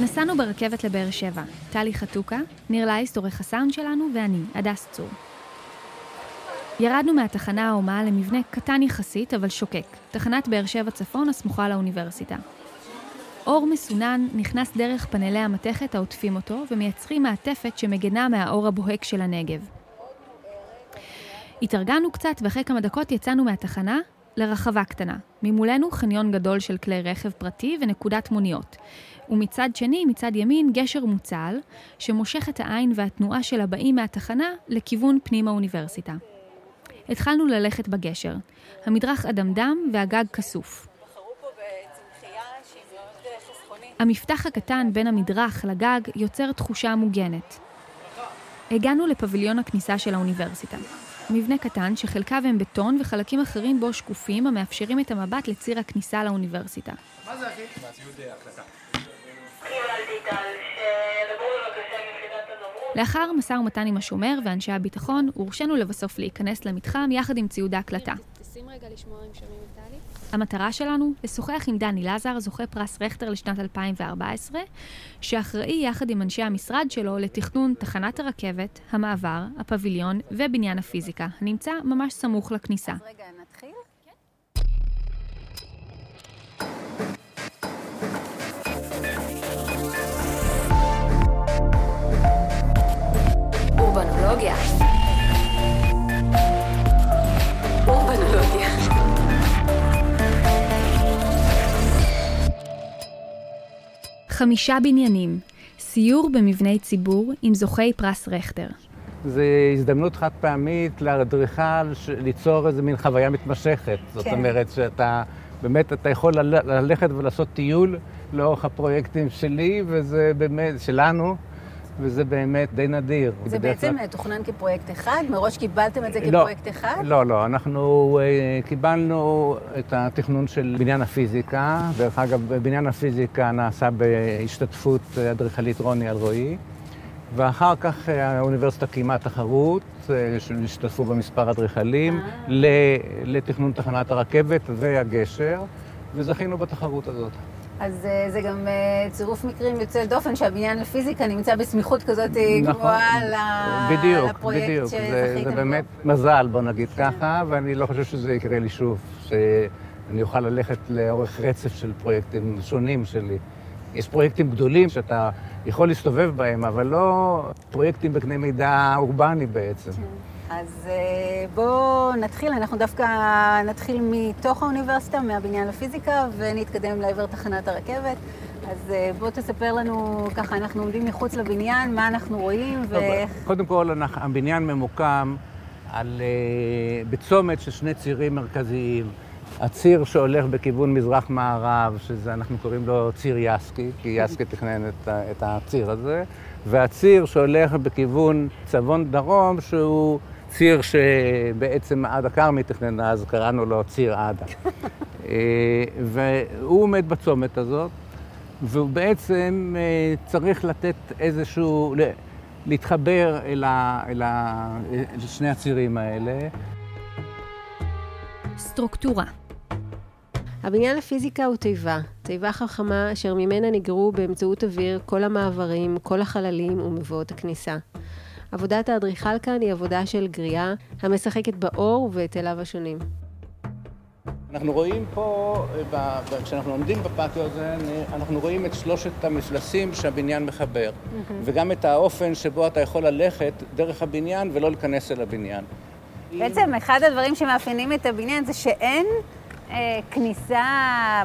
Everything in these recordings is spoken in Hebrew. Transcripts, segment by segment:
נסענו ברכבת לבאר שבע. טלי חתוקה, ניר לייסט, עורך הסאונד שלנו, ואני, הדס צור. ירדנו מהתחנה ההומה למבנה קטן יחסית, אבל שוקק. תחנת באר שבע צפון הסמוכה לאוניברסיטה. אור מסונן נכנס דרך פאנלי המתכת העוטפים אותו ומייצרים מעטפת שמגנה מהאור הבוהק של הנגב. התארגנו קצת ואחרי כמה דקות יצאנו מהתחנה לרחבה קטנה. ממולנו חניון גדול של כלי רכב פרטי ונקודת מוניות. ומצד שני, מצד ימין, גשר מוצל, שמושך את העין והתנועה של הבאים מהתחנה לכיוון פנים האוניברסיטה. התחלנו ללכת בגשר. המדרך אדמדם והגג כסוף. המפתח הקטן בין המדרך לגג יוצר תחושה מוגנת. הגענו לפביליון הכניסה של האוניברסיטה. מבנה קטן שחלקיו הם בטון וחלקים אחרים בו שקופים המאפשרים את המבט לציר הכניסה לאוניברסיטה. מה זה אחי? לאחר משא ומתן עם השומר ואנשי הביטחון, הורשינו לבסוף להיכנס למתחם יחד עם ציוד ההקלטה. המטרה שלנו, לשוחח עם דני לזר, זוכה פרס רכטר לשנת 2014, שאחראי יחד עם אנשי המשרד שלו לתכנון תחנת הרכבת, המעבר, הפביליון ובניין הפיזיקה, הנמצא ממש סמוך לכניסה. אז רגע, נתחיל? אורבנולוגיה. חמישה בניינים, סיור במבני ציבור עם זוכי פרס רכטר. זו הזדמנות חד פעמית לאדריכל ליצור איזה מין חוויה מתמשכת. כן. זאת אומרת שאתה, באמת, אתה יכול ללכת ולעשות טיול לאורך הפרויקטים שלי, וזה באמת, שלנו, וזה באמת די נדיר. זה בעצם כלל... תוכנן כפרויקט אחד? מראש קיבלתם את זה לא, כפרויקט אחד? לא, לא. אנחנו uh, קיבלנו את התכנון של בניין הפיזיקה. דרך אגב, בניין הפיזיקה נעשה בהשתתפות אדריכלית רוני אלרועי. ואחר כך uh, האוניברסיטה קיימה תחרות, שהשתתפו במספר אדריכלים, לתכנון תחנת הרכבת והגשר, וזכינו בתחרות הזאת. אז uh, זה גם uh, צירוף מקרים יוצא דופן, שהבניין לפיזיקה נמצא בסמיכות כזאת אה, נכון, גבוהה בדיוק, לפרויקט בדיוק. שזכיתם זה, זה באמת מזל, בוא נגיד ככה, ואני לא חושב שזה יקרה לי שוב, שאני אוכל ללכת לאורך רצף של פרויקטים שונים שלי. יש פרויקטים גדולים שאתה יכול להסתובב בהם, אבל לא פרויקטים בקנה מידה אורבני בעצם. כן. אז אה, בואו נתחיל, אנחנו דווקא נתחיל מתוך האוניברסיטה, מהבניין לפיזיקה, ונתקדם לעבר תחנת הרכבת. אז אה, בוא תספר לנו, ככה, אנחנו עומדים מחוץ לבניין, מה אנחנו רואים ואיך... קודם כל, הבניין ממוקם על, אה, בצומת של שני צירים מרכזיים. הציר שהולך בכיוון מזרח-מערב, שזה, אנחנו קוראים לו ציר יסקי, כי יסקי תכנן את, את הציר הזה, והציר שהולך בכיוון צפון-דרום, שהוא ציר שבעצם עדה כרמי תכננה, אז קראנו לו ציר עדה. אה, והוא עומד בצומת הזאת, והוא בעצם אה, צריך לתת איזשהו, להתחבר אל, ה, אל, ה, אל שני הצירים האלה. סטרוקטורה הבניין לפיזיקה הוא תיבה, תיבה חכמה אשר ממנה נגרו באמצעות אוויר כל המעברים, כל החללים ומבואות הכניסה. עבודת האדריכל כאן היא עבודה של גריעה, המשחקת באור ובהיטליו השונים. אנחנו רואים פה, כשאנחנו עומדים בפטיו הזה, אנחנו רואים את שלושת המפלסים שהבניין מחבר, mm-hmm. וגם את האופן שבו אתה יכול ללכת דרך הבניין ולא להיכנס אל הבניין. בעצם אחד הדברים שמאפיינים את הבניין זה שאין כניסה,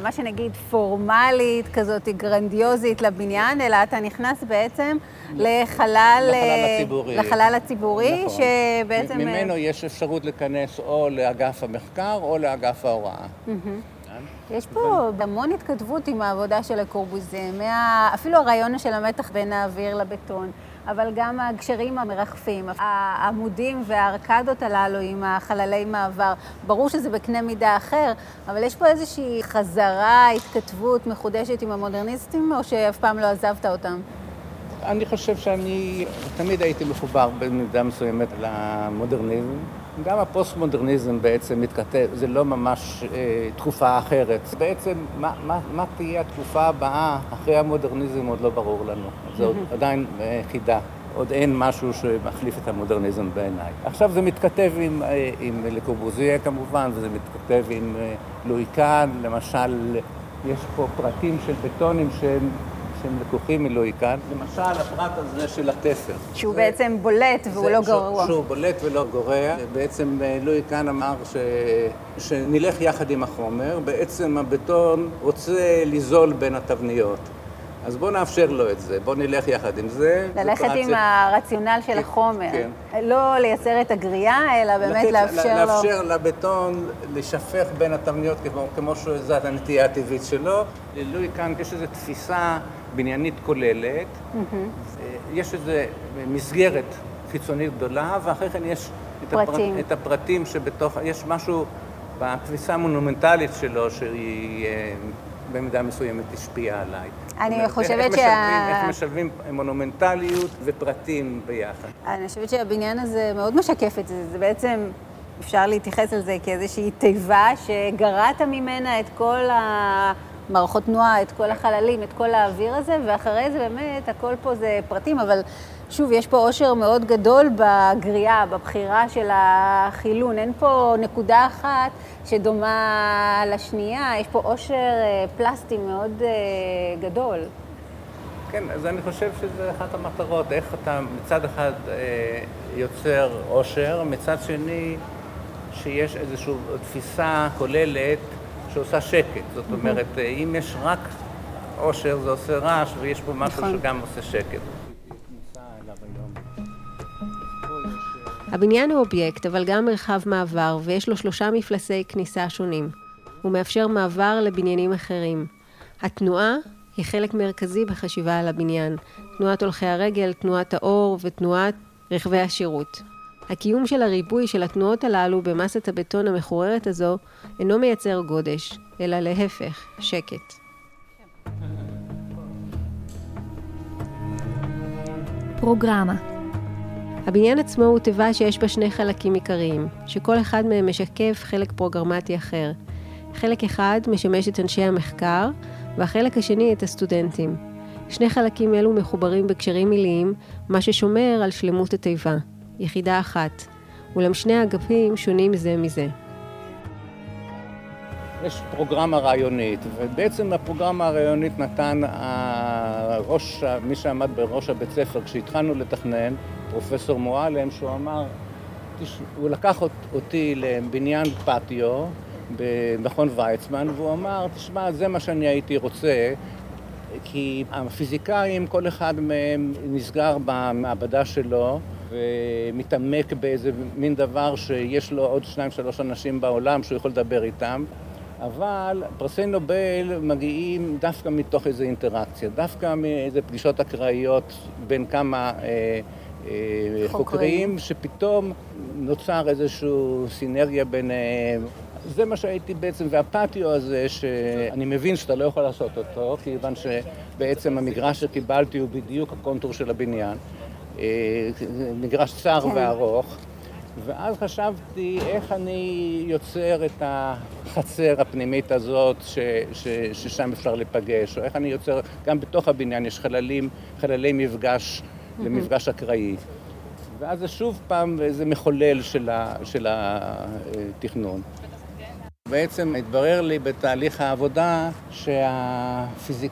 מה שנגיד, פורמלית, כזאת גרנדיוזית לבניין, אלא אתה נכנס בעצם לחלל... לחלל אה, הציבורי. לחלל הציבורי, נכון. שבעצם... ממנו אה, יש אפשרות להיכנס או לאגף המחקר או לאגף ההוראה. Mm-hmm. יש פה המון התכתבות עם העבודה של הקורבוזה, אפילו הרעיון של המתח בין האוויר לבטון. אבל גם הגשרים המרחפים, העמודים והארקדות הללו עם החללי מעבר. ברור שזה בקנה מידה אחר, אבל יש פה איזושהי חזרה, התכתבות מחודשת עם המודרניסטים, או שאף פעם לא עזבת אותם? אני חושב שאני תמיד הייתי מחובר במידה מסוימת למודרניזם. גם הפוסט-מודרניזם בעצם מתכתב, זה לא ממש אה, תקופה אחרת. בעצם, מה, מה, מה תהיה התקופה הבאה אחרי המודרניזם עוד לא ברור לנו. זה עוד עדיין אה, חידה. עוד אין משהו שמחליף את המודרניזם בעיניי. עכשיו זה מתכתב עם, אה, עם לקורבוזיה כמובן, וזה מתכתב עם אה, לואי קאן, למשל, יש פה פרטים של בטונים שהם שהם לקוחים מלואי קאן. למשל, הפרט הזה של התפר. שהוא זה, בעצם בולט והוא לא גרוע. שהוא בולט ולא גורע. בעצם אה, לואי קאן אמר ש... שנלך יחד עם החומר. בעצם הבטון רוצה לזול בין התבניות. אז בואו נאפשר לו את זה, בואו נלך יחד עם זה. ללכת עם הרציונל של כן, החומר. כן. לא לייצר את הגריעה, אלא באמת לאפשר לו... לאפשר לבטון לשפך בין התבניות כמו, כמו שזאת הנטייה הטבעית שלו. לואי קאן יש איזו תפיסה בניינית כוללת, יש איזו מסגרת חיצונית גדולה, ואחרי כן יש את. הפרט, את הפרטים שבתוך, יש משהו בתפיסה המונומנטלית שלו שהיא אה, במידה מסוימת השפיעה עליי. אני חושבת שה... איך משלבים מונומנטליות ופרטים ביחד. אני חושבת שהבניין הזה מאוד משקף את זה, זה בעצם... אפשר להתייחס על זה כאיזושהי תיבה שגרעת ממנה את כל ה... מערכות תנועה, את כל החללים, את כל האוויר הזה, ואחרי זה באמת הכל פה זה פרטים, אבל שוב, יש פה עושר מאוד גדול בגריעה, בבחירה של החילון. אין פה נקודה אחת שדומה לשנייה, יש פה עושר אה, פלסטי מאוד אה, גדול. כן, אז אני חושב שזה אחת המטרות, איך אתה מצד אחד אה, יוצר עושר, מצד שני שיש איזושהי תפיסה כוללת שעושה שקט. זאת אומרת, אם יש רק עושר זה עושה רעש, ויש פה משהו נכון. שגם עושה שקט. הבניין הוא אובייקט, אבל גם מרחב מעבר, ויש לו שלושה מפלסי כניסה שונים. הוא מאפשר מעבר לבניינים אחרים. התנועה היא חלק מרכזי בחשיבה על הבניין. תנועת הולכי הרגל, תנועת האור ותנועת רכבי השירות. הקיום של הריבוי של התנועות הללו במסת הבטון המחוררת הזו אינו מייצר גודש, אלא להפך, שקט. פרוגרמה הבניין עצמו הוא תיבה שיש בה שני חלקים עיקריים, שכל אחד מהם משקף חלק פרוגרמטי אחר. חלק אחד משמש את אנשי המחקר, והחלק השני את הסטודנטים. שני חלקים אלו מחוברים בקשרים מיליים, מה ששומר על שלמות התיבה. יחידה אחת, אולם שני האגפים שונים זה מזה. יש פרוגרמה רעיונית, ובעצם הפרוגרמה הרעיונית נתן הראש, מי שעמד בראש הבית ספר כשהתחלנו לתכנן, פרופסור מועלם, שהוא אמר, הוא לקח אותי לבניין פטיו במכון ויצמן, והוא אמר, תשמע, זה מה שאני הייתי רוצה, כי הפיזיקאים, כל אחד מהם נסגר במעבדה שלו, ומתעמק באיזה מין דבר שיש לו עוד שניים שלוש אנשים בעולם שהוא יכול לדבר איתם, אבל פרסי נובל מגיעים דווקא מתוך איזו אינטראקציה, דווקא מאיזה פגישות אקראיות בין כמה אה, אה, חוקרים. חוקרים, שפתאום נוצר איזושהי סינרגיה ביניהם. זה מה שהייתי בעצם, והפטיו הזה, שאני מבין שאתה לא יכול לעשות אותו, כיוון שבעצם המגרש שקיבלתי הוא בדיוק הקונטור של הבניין. אה, מגרש צר כן. וארוך, ואז חשבתי איך אני יוצר את החצר הפנימית הזאת ש, ש, ששם אפשר להיפגש, או איך אני יוצר, גם בתוך הבניין יש חללים, חללי מפגש למפגש אקראי. ואז זה שוב פעם איזה מחולל של, ה, של התכנון. בעצם התברר לי בתהליך העבודה שהפיזיקאים,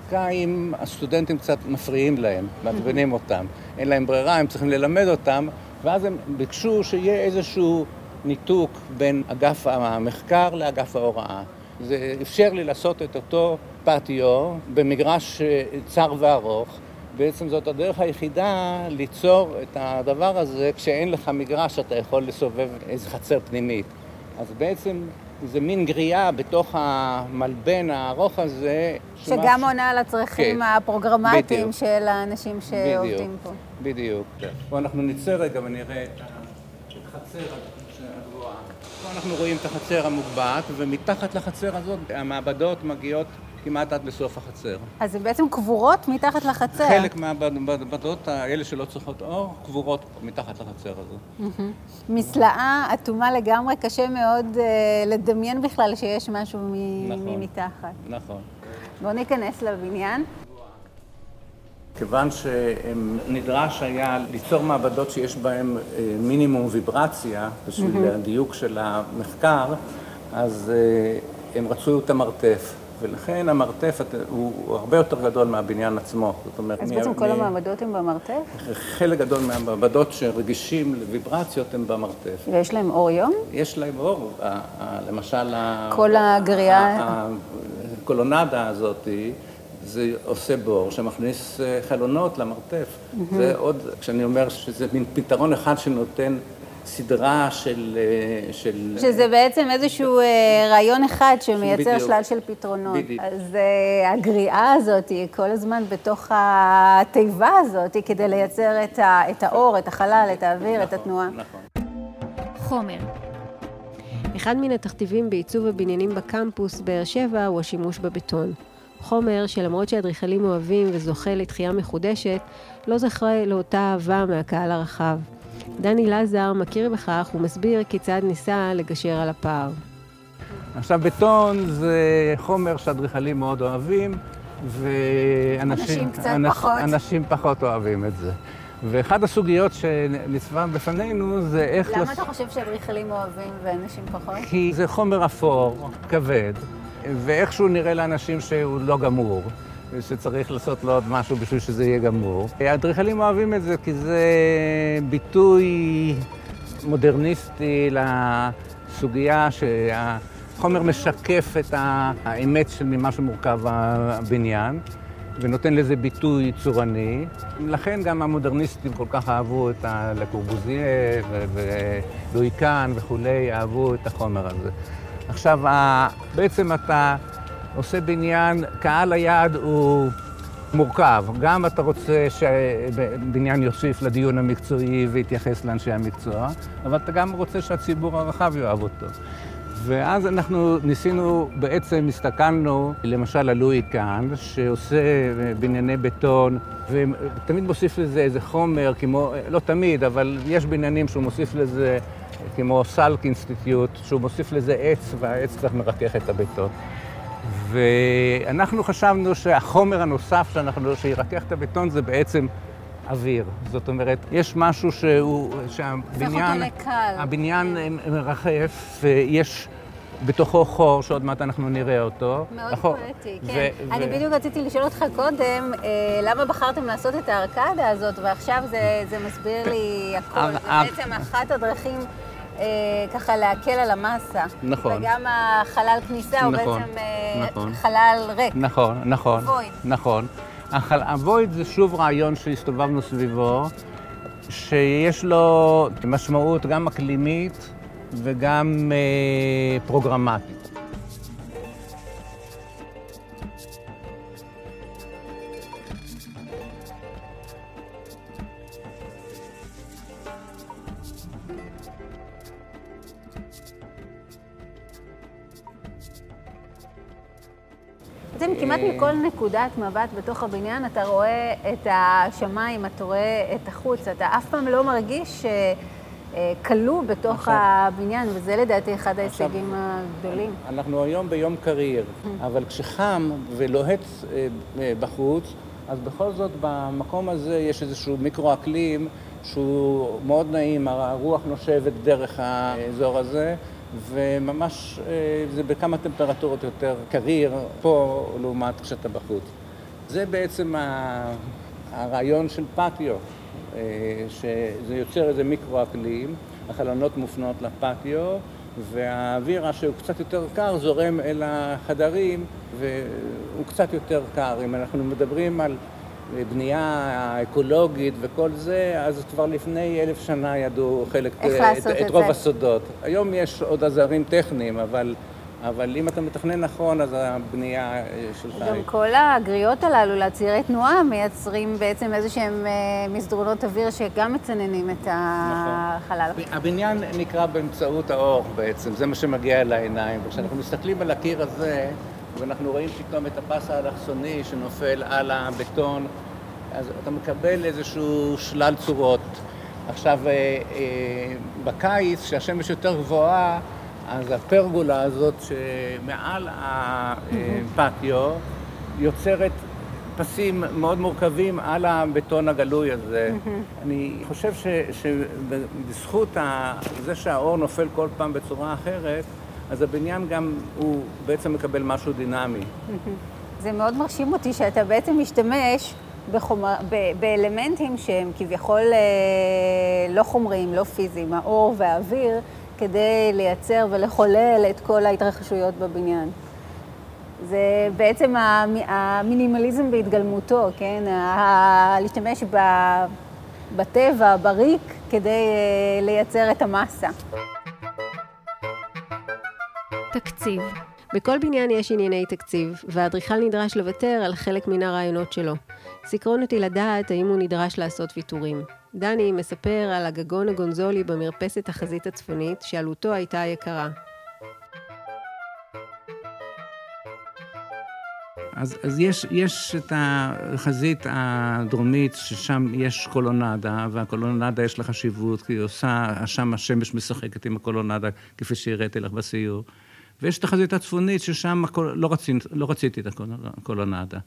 הסטודנטים קצת מפריעים להם, מעצבנים אותם. אין להם ברירה, הם צריכים ללמד אותם, ואז הם ביקשו שיהיה איזשהו ניתוק בין אגף המחקר לאגף ההוראה. זה אפשר לי לעשות את אותו פטיו במגרש צר וארוך. בעצם זאת הדרך היחידה ליצור את הדבר הזה כשאין לך מגרש אתה יכול לסובב איזה חצר פנימית. אז בעצם זה מין גריעה בתוך המלבן הארוך הזה. שגם ש... עונה על הצרכים כן. הפרוגרמטיים של האנשים שעובדים בדיוק, פה. בדיוק. כן. פה אנחנו נצא רגע ונראה את החצר הגבוהה. פה אנחנו רואים את החצר המוגבעת, ומתחת לחצר הזאת המעבדות מגיעות כמעט עד לסוף החצר. אז הן בעצם קבורות מתחת לחצר. חלק מהמעבדות האלה שלא צריכות אור, קבורות מתחת לחצר הזו. מסלעה אטומה לגמרי, קשה מאוד uh, לדמיין בכלל שיש משהו נכון, מתחת. נכון. בואו ניכנס לבניין. כיוון שנדרש היה ליצור מעבדות שיש בהן אה, מינימום ויברציה בשביל. הדיוק של המחקר, אז אה, הם רצו את המרתף. ולכן המרתף הוא הרבה יותר גדול מהבניין עצמו. זאת אומרת, אז בעצם. כל המעבדות הן במרתף? חלק גדול מהמעבדות שרגישים לוויברציות הן במרתף. ויש להם אור יום? יש להם אור. למשל... כל הגריעה? הקולונדה הזאת, זה עושה בור שמכניס אה, חלונות למרתף. זה עוד, כשאני אומר שזה מין פתרון אחד שנותן סדרה של... אה, של... שזה בעצם איזשהו אה, רעיון אחד שמייצר בדיוק. שלל של פתרונות. בדיוק. אז הגריעה הזאת היא כל הזמן בתוך התיבה הזאת כדי לייצר את, ה, את האור, את החלל, את האוויר, נכון, את התנועה. נכון. חומר. אחד מן התכתיבים בעיצוב הבניינים בקמפוס באר שבע הוא השימוש בבטון. חומר שלמרות שאדריכלים אוהבים וזוכה לתחייה מחודשת, לא זכה לאותה אהבה מהקהל הרחב. דני לזר מכיר בכך ומסביר כיצד ניסה לגשר על הפער. עכשיו, בטון זה חומר שאדריכלים מאוד אוהבים, ואנשים קצת אנש, פחות. אנשים פחות אוהבים את זה. ואחת הסוגיות שניצבה בפנינו זה איך... למה לס... אתה חושב שאדריכלים אוהבים ואנשים פחות? כי זה חומר אפור, כבד, ואיכשהו נראה לאנשים שהוא לא גמור, ושצריך לעשות לו עוד משהו בשביל שזה יהיה גמור. האדריכלים אוהבים את זה כי זה ביטוי מודרניסטי לסוגיה שהחומר משקף את האמת של ממה שמורכב הבניין. ונותן לזה ביטוי צורני. לכן גם המודרניסטים כל כך אהבו את הלקורבוזיה ולואי קאן וכולי, אהבו את החומר הזה. עכשיו, בעצם אתה עושה בניין, קהל היעד הוא מורכב. גם אתה רוצה שבניין יוסיף לדיון המקצועי ויתייחס לאנשי המקצוע, אבל אתה גם רוצה שהציבור הרחב יאהב אותו. ואז אנחנו ניסינו, בעצם הסתכלנו, למשל על לואי קאן, שעושה בנייני בטון, ותמיד מוסיף לזה איזה חומר, כמו, לא תמיד, אבל יש בניינים שהוא מוסיף לזה כמו סלק אינסטיטוט, שהוא מוסיף לזה עץ, והעץ קצת מרכך את הבטון. ואנחנו חשבנו שהחומר הנוסף שאנחנו, שירכך את הבטון זה בעצם אוויר. זאת אומרת, יש משהו שהוא, שהבניין, הבניין מרחף, ויש בתוכו חור, שעוד מעט אנחנו נראה אותו. מאוד החור... פואטי, כן. ו- אני ו- בדיוק רציתי לשאול אותך קודם, אה, למה בחרתם לעשות את הארקדה הזאת, ועכשיו זה, זה מסביר לי הכול. זה בעצם אחת הדרכים אה, ככה להקל על המסה. נכון. וגם החלל כניסה נכון, הוא בעצם אה, נכון. חלל ריק. נכון, נכון. וויד. נכון. החל... הוויד זה שוב רעיון שהסתובבנו סביבו, שיש לו משמעות גם אקלימית וגם אה, פרוגרמטית. בעצם כמעט מכל נקודת מבט בתוך הבניין אתה רואה את השמיים, אתה רואה את החוץ, אתה אף פעם לא מרגיש כלוא בתוך עכשיו, הבניין, וזה לדעתי אחד ההישגים הגדולים. אנחנו היום ביום קרייר, אבל כשחם ולוהט אה, אה, בחוץ, אז בכל זאת במקום הזה יש איזשהו מיקרו-אקלים שהוא מאוד נעים, הרוח נושבת דרך האזור הזה. וממש אה, זה בכמה טמפרטורות יותר קריר פה לעומת כשאתה בחוץ. זה בעצם הרעיון של פטיו, אה, שזה יוצר איזה מיקרו-אקלים, החלונות מופנות לפטיו, והאוויר שהוא קצת יותר קר זורם אל החדרים והוא קצת יותר קר. אם אנחנו מדברים על בנייה אקולוגית וכל זה, אז כבר לפני אלף שנה ידעו חלק, את, את רוב הסודות. היום יש עוד עזרים טכניים, אבל, אבל אם אתה מתכנן נכון, אז הבנייה אה, שלך... גם כל הגריות הללו לצירי תנועה מייצרים בעצם איזה שהם אה, מסדרונות אוויר שגם מצננים את החלל. נכון. הבניין נקרא באמצעות האור בעצם, זה מה שמגיע אל העיניים. וכשאנחנו מסתכלים על הקיר הזה, ואנחנו רואים פתאום את הפס האלכסוני שנופל על הבטון, אז אתה מקבל איזשהו שלל צורות. עכשיו, אה, אה, בקיץ, כשהשמש יותר גבוהה, אז הפרגולה הזאת שמעל הפטיו יוצרת פסים מאוד מורכבים על הבטון הגלוי הזה. אני חושב שבזכות זה שהאור נופל כל פעם בצורה אחרת, אז הבניין גם הוא בעצם מקבל משהו דינמי. זה מאוד מרשים אותי שאתה בעצם משתמש בחומר, ב- באלמנטים שהם כביכול אה, לא חומריים, לא פיזיים, האור והאוויר, כדי לייצר ולחולל את כל ההתרחשויות בבניין. זה בעצם המינימליזם בהתגלמותו, כן? להשתמש בטבע, בריק, כדי אה, לייצר את המסה. תקציב. בכל בניין יש ענייני תקציב, והאדריכל נדרש לוותר על חלק מן הרעיונות שלו. סקרון אותי לדעת האם הוא נדרש לעשות ויתורים. דני מספר על הגגון הקונזולי במרפסת החזית הצפונית, שעלותו הייתה יקרה. אז, אז יש, יש את החזית הדרומית, ששם יש קולונדה, והקולונדה יש לה חשיבות, כי היא עושה, שם השמש משחקת עם הקולונדה, כפי שהראיתי לך בסיור. ויש את החזית הצפונית, ששם לא, רצית, לא רציתי את הקולונדה.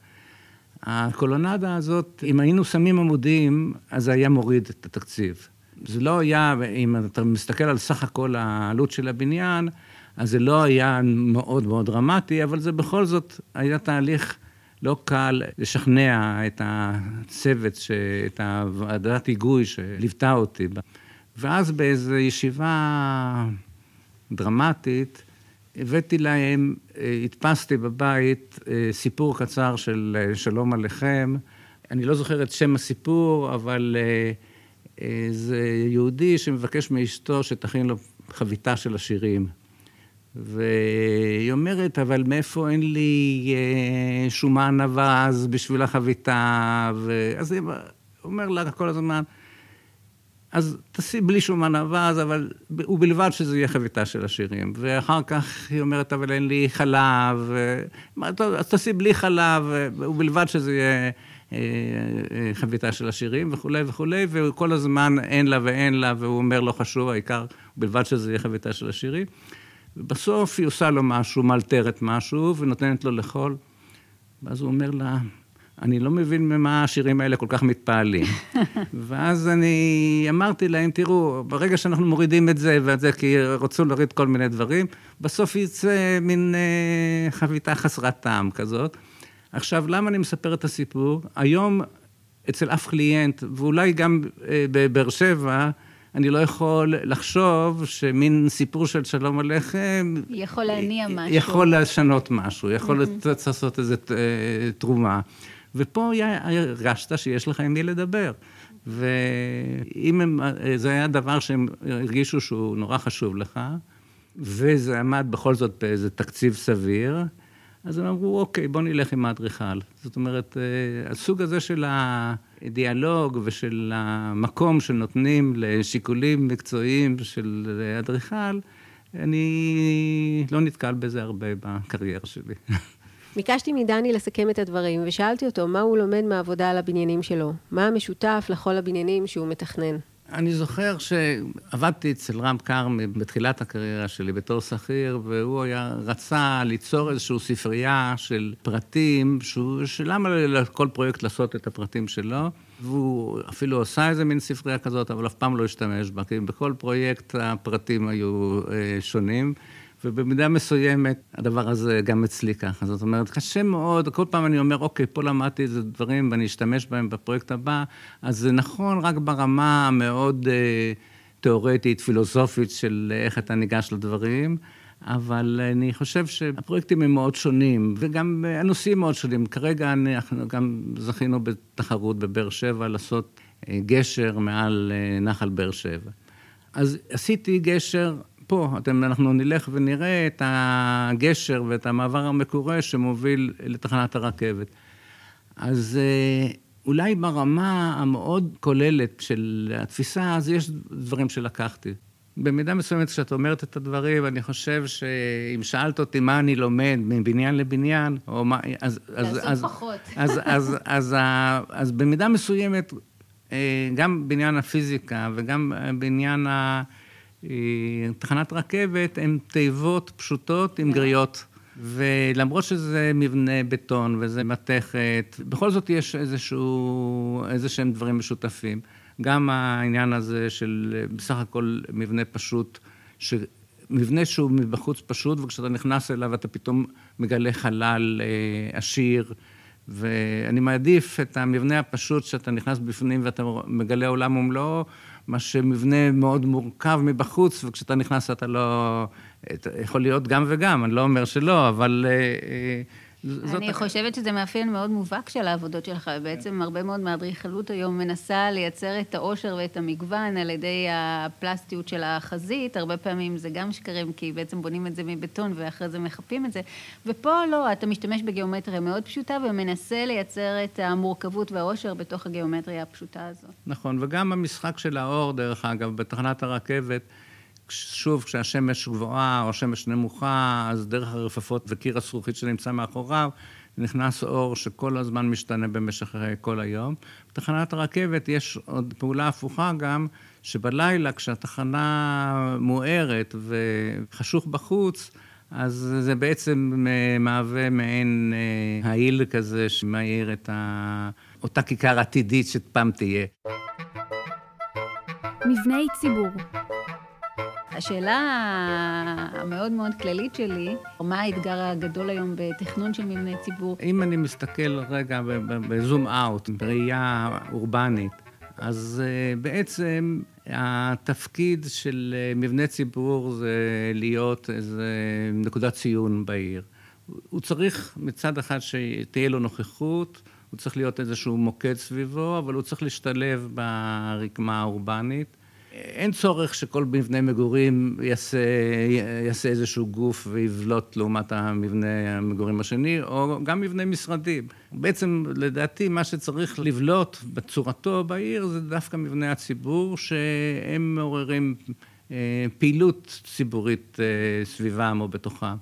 הקולונדה הזאת, אם היינו שמים עמודים, אז זה היה מוריד את התקציב. זה לא היה, אם אתה מסתכל על סך הכל העלות של הבניין, אז זה לא היה מאוד מאוד דרמטי, אבל זה בכל זאת היה תהליך לא קל לשכנע את הצוות, את הוועדת היגוי שליוותה אותי. ואז באיזו ישיבה דרמטית, הבאתי להם, הדפסתי בבית אה, סיפור קצר של אה, שלום עליכם. אני לא זוכר את שם הסיפור, אבל אה, זה יהודי שמבקש מאשתו שתכין לו חביתה של השירים. והיא אומרת, אבל מאיפה אין לי שומן אבז בשביל החביתה? ואז היא אומר לה כל הזמן, אז תשים בלי שומן אבז, אבל ובלבד שזה יהיה חביתה של השירים. ואחר כך היא אומרת, אבל אין לי חלב, אז תשים בלי חלב, ובלבד שזה יהיה אה, אה, חביתה של השירים וכולי וכולי, וכל הזמן אין לה ואין לה, והוא אומר, לא חשוב, העיקר, בלבד שזה יהיה חביתה של השירים. ובסוף היא עושה לו משהו, מאלתרת משהו, ונותנת לו לאכול. ואז הוא אומר לה, אני לא מבין ממה השירים האלה כל כך מתפעלים. ואז אני אמרתי להם, תראו, ברגע שאנחנו מורידים את זה ואת זה, כי רצו להוריד כל מיני דברים, בסוף יצא מין אה, חביתה חסרת טעם כזאת. עכשיו, למה אני מספר את הסיפור? היום, אצל אף קליינט, ואולי גם אה, בבאר שבע, אני לא יכול לחשוב שמין סיפור של שלום עליכם... יכול להניע משהו. יכול לשנות משהו, יכול לעשות איזו אה, תרומה. ופה הרגשת שיש לך עם מי לדבר. ואם הם, זה היה דבר שהם הרגישו שהוא נורא חשוב לך, וזה עמד בכל זאת באיזה תקציב סביר, אז הם אמרו, אוקיי, בוא נלך עם האדריכל. זאת אומרת, אה, הסוג הזה של הדיאלוג ושל המקום שנותנים לשיקולים מקצועיים של אדריכל, אני לא נתקל בזה הרבה בקריירה שלי. ביקשתי מדני לסכם את הדברים, ושאלתי אותו מה הוא לומד מהעבודה על הבניינים שלו. מה המשותף לכל הבניינים שהוא מתכנן. אני זוכר שעבדתי אצל רם כרמי בתחילת הקריירה שלי בתור שכיר, והוא היה, רצה ליצור איזושהי ספרייה של פרטים, שלמה לכל פרויקט לעשות את הפרטים שלו, והוא אפילו עשה איזה מין ספרייה כזאת, אבל אף פעם לא השתמש בה, כי בכל פרויקט הפרטים היו אה, שונים. ובמידה מסוימת הדבר הזה גם אצלי ככה. זאת אומרת, קשה מאוד, כל פעם אני אומר, אוקיי, פה למדתי איזה דברים ואני אשתמש בהם בפרויקט הבא, אז זה נכון רק ברמה המאוד אה, תיאורטית, פילוסופית של איך אתה ניגש לדברים. אבל אני חושב שהפרויקטים הם מאוד שונים, וגם הנושאים מאוד שונים. כרגע אנחנו גם זכינו בתחרות בבאר שבע לעשות אה, גשר מעל אה, נחל באר שבע. אז עשיתי גשר פה, אתם, אנחנו נלך ונראה את הגשר ואת המעבר המקורה שמוביל לתחנת הרכבת. אז אה, אולי ברמה המאוד כוללת של התפיסה, אז יש דברים שלקחתי. במידה מסוימת, כשאת אומרת את הדברים, אני חושב שאם שאלת אותי מה אני לומד מבניין לבניין, או מה... אז... לעשות אז, פחות. אז, אז, אז, אז, אז, אז במידה מסוימת, אה, גם בניין הפיזיקה וגם בניין ה... אה, תחנת רכבת, הן תיבות פשוטות עם גריות. ולמרות שזה מבנה בטון וזה מתכת, בכל זאת יש איזשהו, איזה שהם דברים משותפים. גם העניין הזה של בסך הכל מבנה פשוט, ש... מבנה שהוא מבחוץ פשוט, וכשאתה נכנס אליו אתה פתאום מגלה חלל אה, עשיר, ואני מעדיף את המבנה הפשוט שאתה נכנס בפנים ואתה מגלה עולם ומלואו, מה שמבנה מאוד מורכב מבחוץ, וכשאתה נכנס אתה לא... יכול להיות גם וגם, אני לא אומר שלא, אבל... אני חושבת שזה מאפיין מאוד מובהק של העבודות שלך. בעצם הרבה מאוד מהאדריכלות היום מנסה לייצר את העושר ואת המגוון על ידי הפלסטיות של החזית. הרבה פעמים זה גם שקרים, כי בעצם בונים את זה מבטון ואחרי זה מחפים את זה. ופה לא, אתה משתמש בגיאומטריה מאוד פשוטה ומנסה לייצר את המורכבות והעושר בתוך הגיאומטריה הפשוטה הזאת. נכון, וגם המשחק של האור, דרך אגב, בתחנת הרכבת. שוב, כשהשמש גבוהה או השמש נמוכה, אז דרך הרפפות וקיר הזכוכית שנמצא מאחוריו, נכנס אור שכל הזמן משתנה במשך כל היום. בתחנת הרכבת יש עוד פעולה הפוכה גם, שבלילה כשהתחנה מוארת וחשוך בחוץ, אז זה בעצם מהווה מעין אה, העיל כזה שמאיר את ה... אותה כיכר עתידית שפעם תהיה. מבני ציבור השאלה המאוד מאוד כללית שלי, מה האתגר הגדול היום בתכנון של מבני ציבור? אם אני מסתכל רגע בזום אאוט, בראייה אורבנית, אז אה, בעצם התפקיד של אה, מבנה ציבור זה להיות איזה נקודת ציון בעיר. הוא צריך מצד אחד שתהיה לו נוכחות, הוא צריך להיות איזשהו מוקד סביבו, אבל הוא צריך להשתלב ברקמה האורבנית. אין צורך שכל מבנה מגורים יעשה, יעשה איזשהו גוף ויבלוט לעומת המבנה המגורים השני, או גם מבנה משרדים. בעצם, לדעתי, מה שצריך לבלוט בצורתו בעיר זה דווקא מבני הציבור, שהם מעוררים אה, פעילות ציבורית אה, סביבם או בתוכם.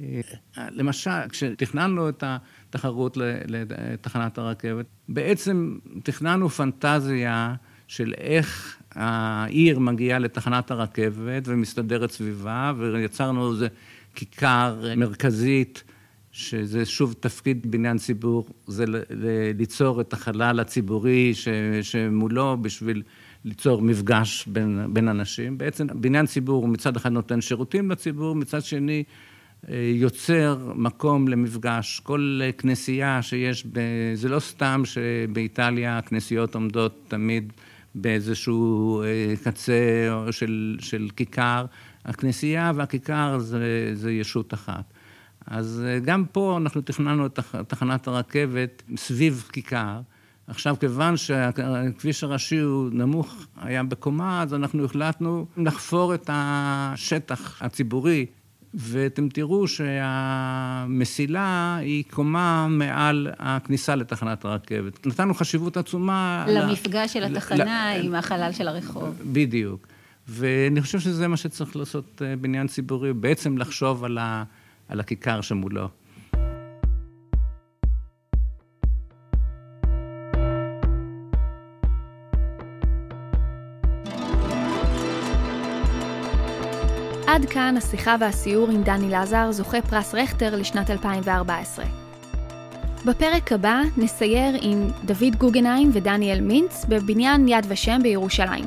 אה, למשל, כשתכננו את התחרות לתחנת הרכבת, בעצם תכננו פנטזיה של איך העיר מגיעה לתחנת הרכבת ומסתדרת סביבה, ויצרנו איזה כיכר מרכזית, שזה שוב תפקיד בניין ציבור, זה ליצור את החלל הציבורי שמולו בשביל ליצור מפגש בין, בין אנשים. בעצם בניין ציבור מצד אחד נותן שירותים לציבור, מצד שני אה, יוצר מקום למפגש. כל כנסייה שיש, ב... זה לא סתם שבאיטליה הכנסיות עומדות תמיד באיזשהו אה, קצה של, של כיכר. הכנסייה והכיכר זה, זה ישות אחת. אז אה, גם פה אנחנו תכננו את תחנת הרכבת סביב כיכר. עכשיו, כיוון שהכביש הראשי הוא נמוך, היה בקומה, אז אנחנו החלטנו לחפור את השטח הציבורי ואתם תראו שהמסילה היא קומה מעל הכניסה לתחנת הרכבת. נתנו חשיבות עצומה... למפגש של התחנה ל... עם החלל של הרחוב. בדיוק. ואני חושב שזה מה שצריך לעשות אה, בניין ציבורי, בעצם לחשוב על, ה... על הכיכר שמולו. עד כאן השיחה והסיור עם דני לזר, זוכה פרס רכטר לשנת 2014. בפרק הבא נסייר עם דוד גוגנהיים ודניאל מינץ בבניין יד ושם בירושלים.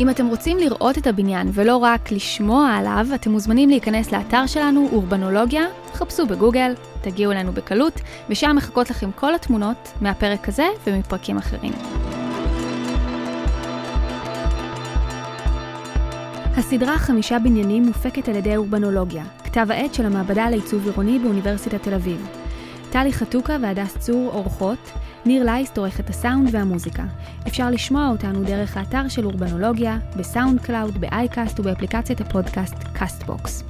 אם אתם רוצים לראות את הבניין ולא רק לשמוע עליו, אתם מוזמנים להיכנס לאתר שלנו, אורבנולוגיה, חפשו בגוגל, תגיעו אלינו בקלות, ושם מחכות לכם כל התמונות מהפרק הזה ומפרקים אחרים. הסדרה חמישה בניינים מופקת על ידי אורבנולוגיה, כתב העת של המעבדה לעיצוב עירוני באוניברסיטת תל אביב. טלי חתוקה והדס צור עורכות, ניר לייסט עורך את הסאונד והמוזיקה. אפשר לשמוע אותנו דרך האתר של אורבנולוגיה, בסאונד קלאוד, באייקאסט ובאפליקציית הפודקאסט קאסטבוקס.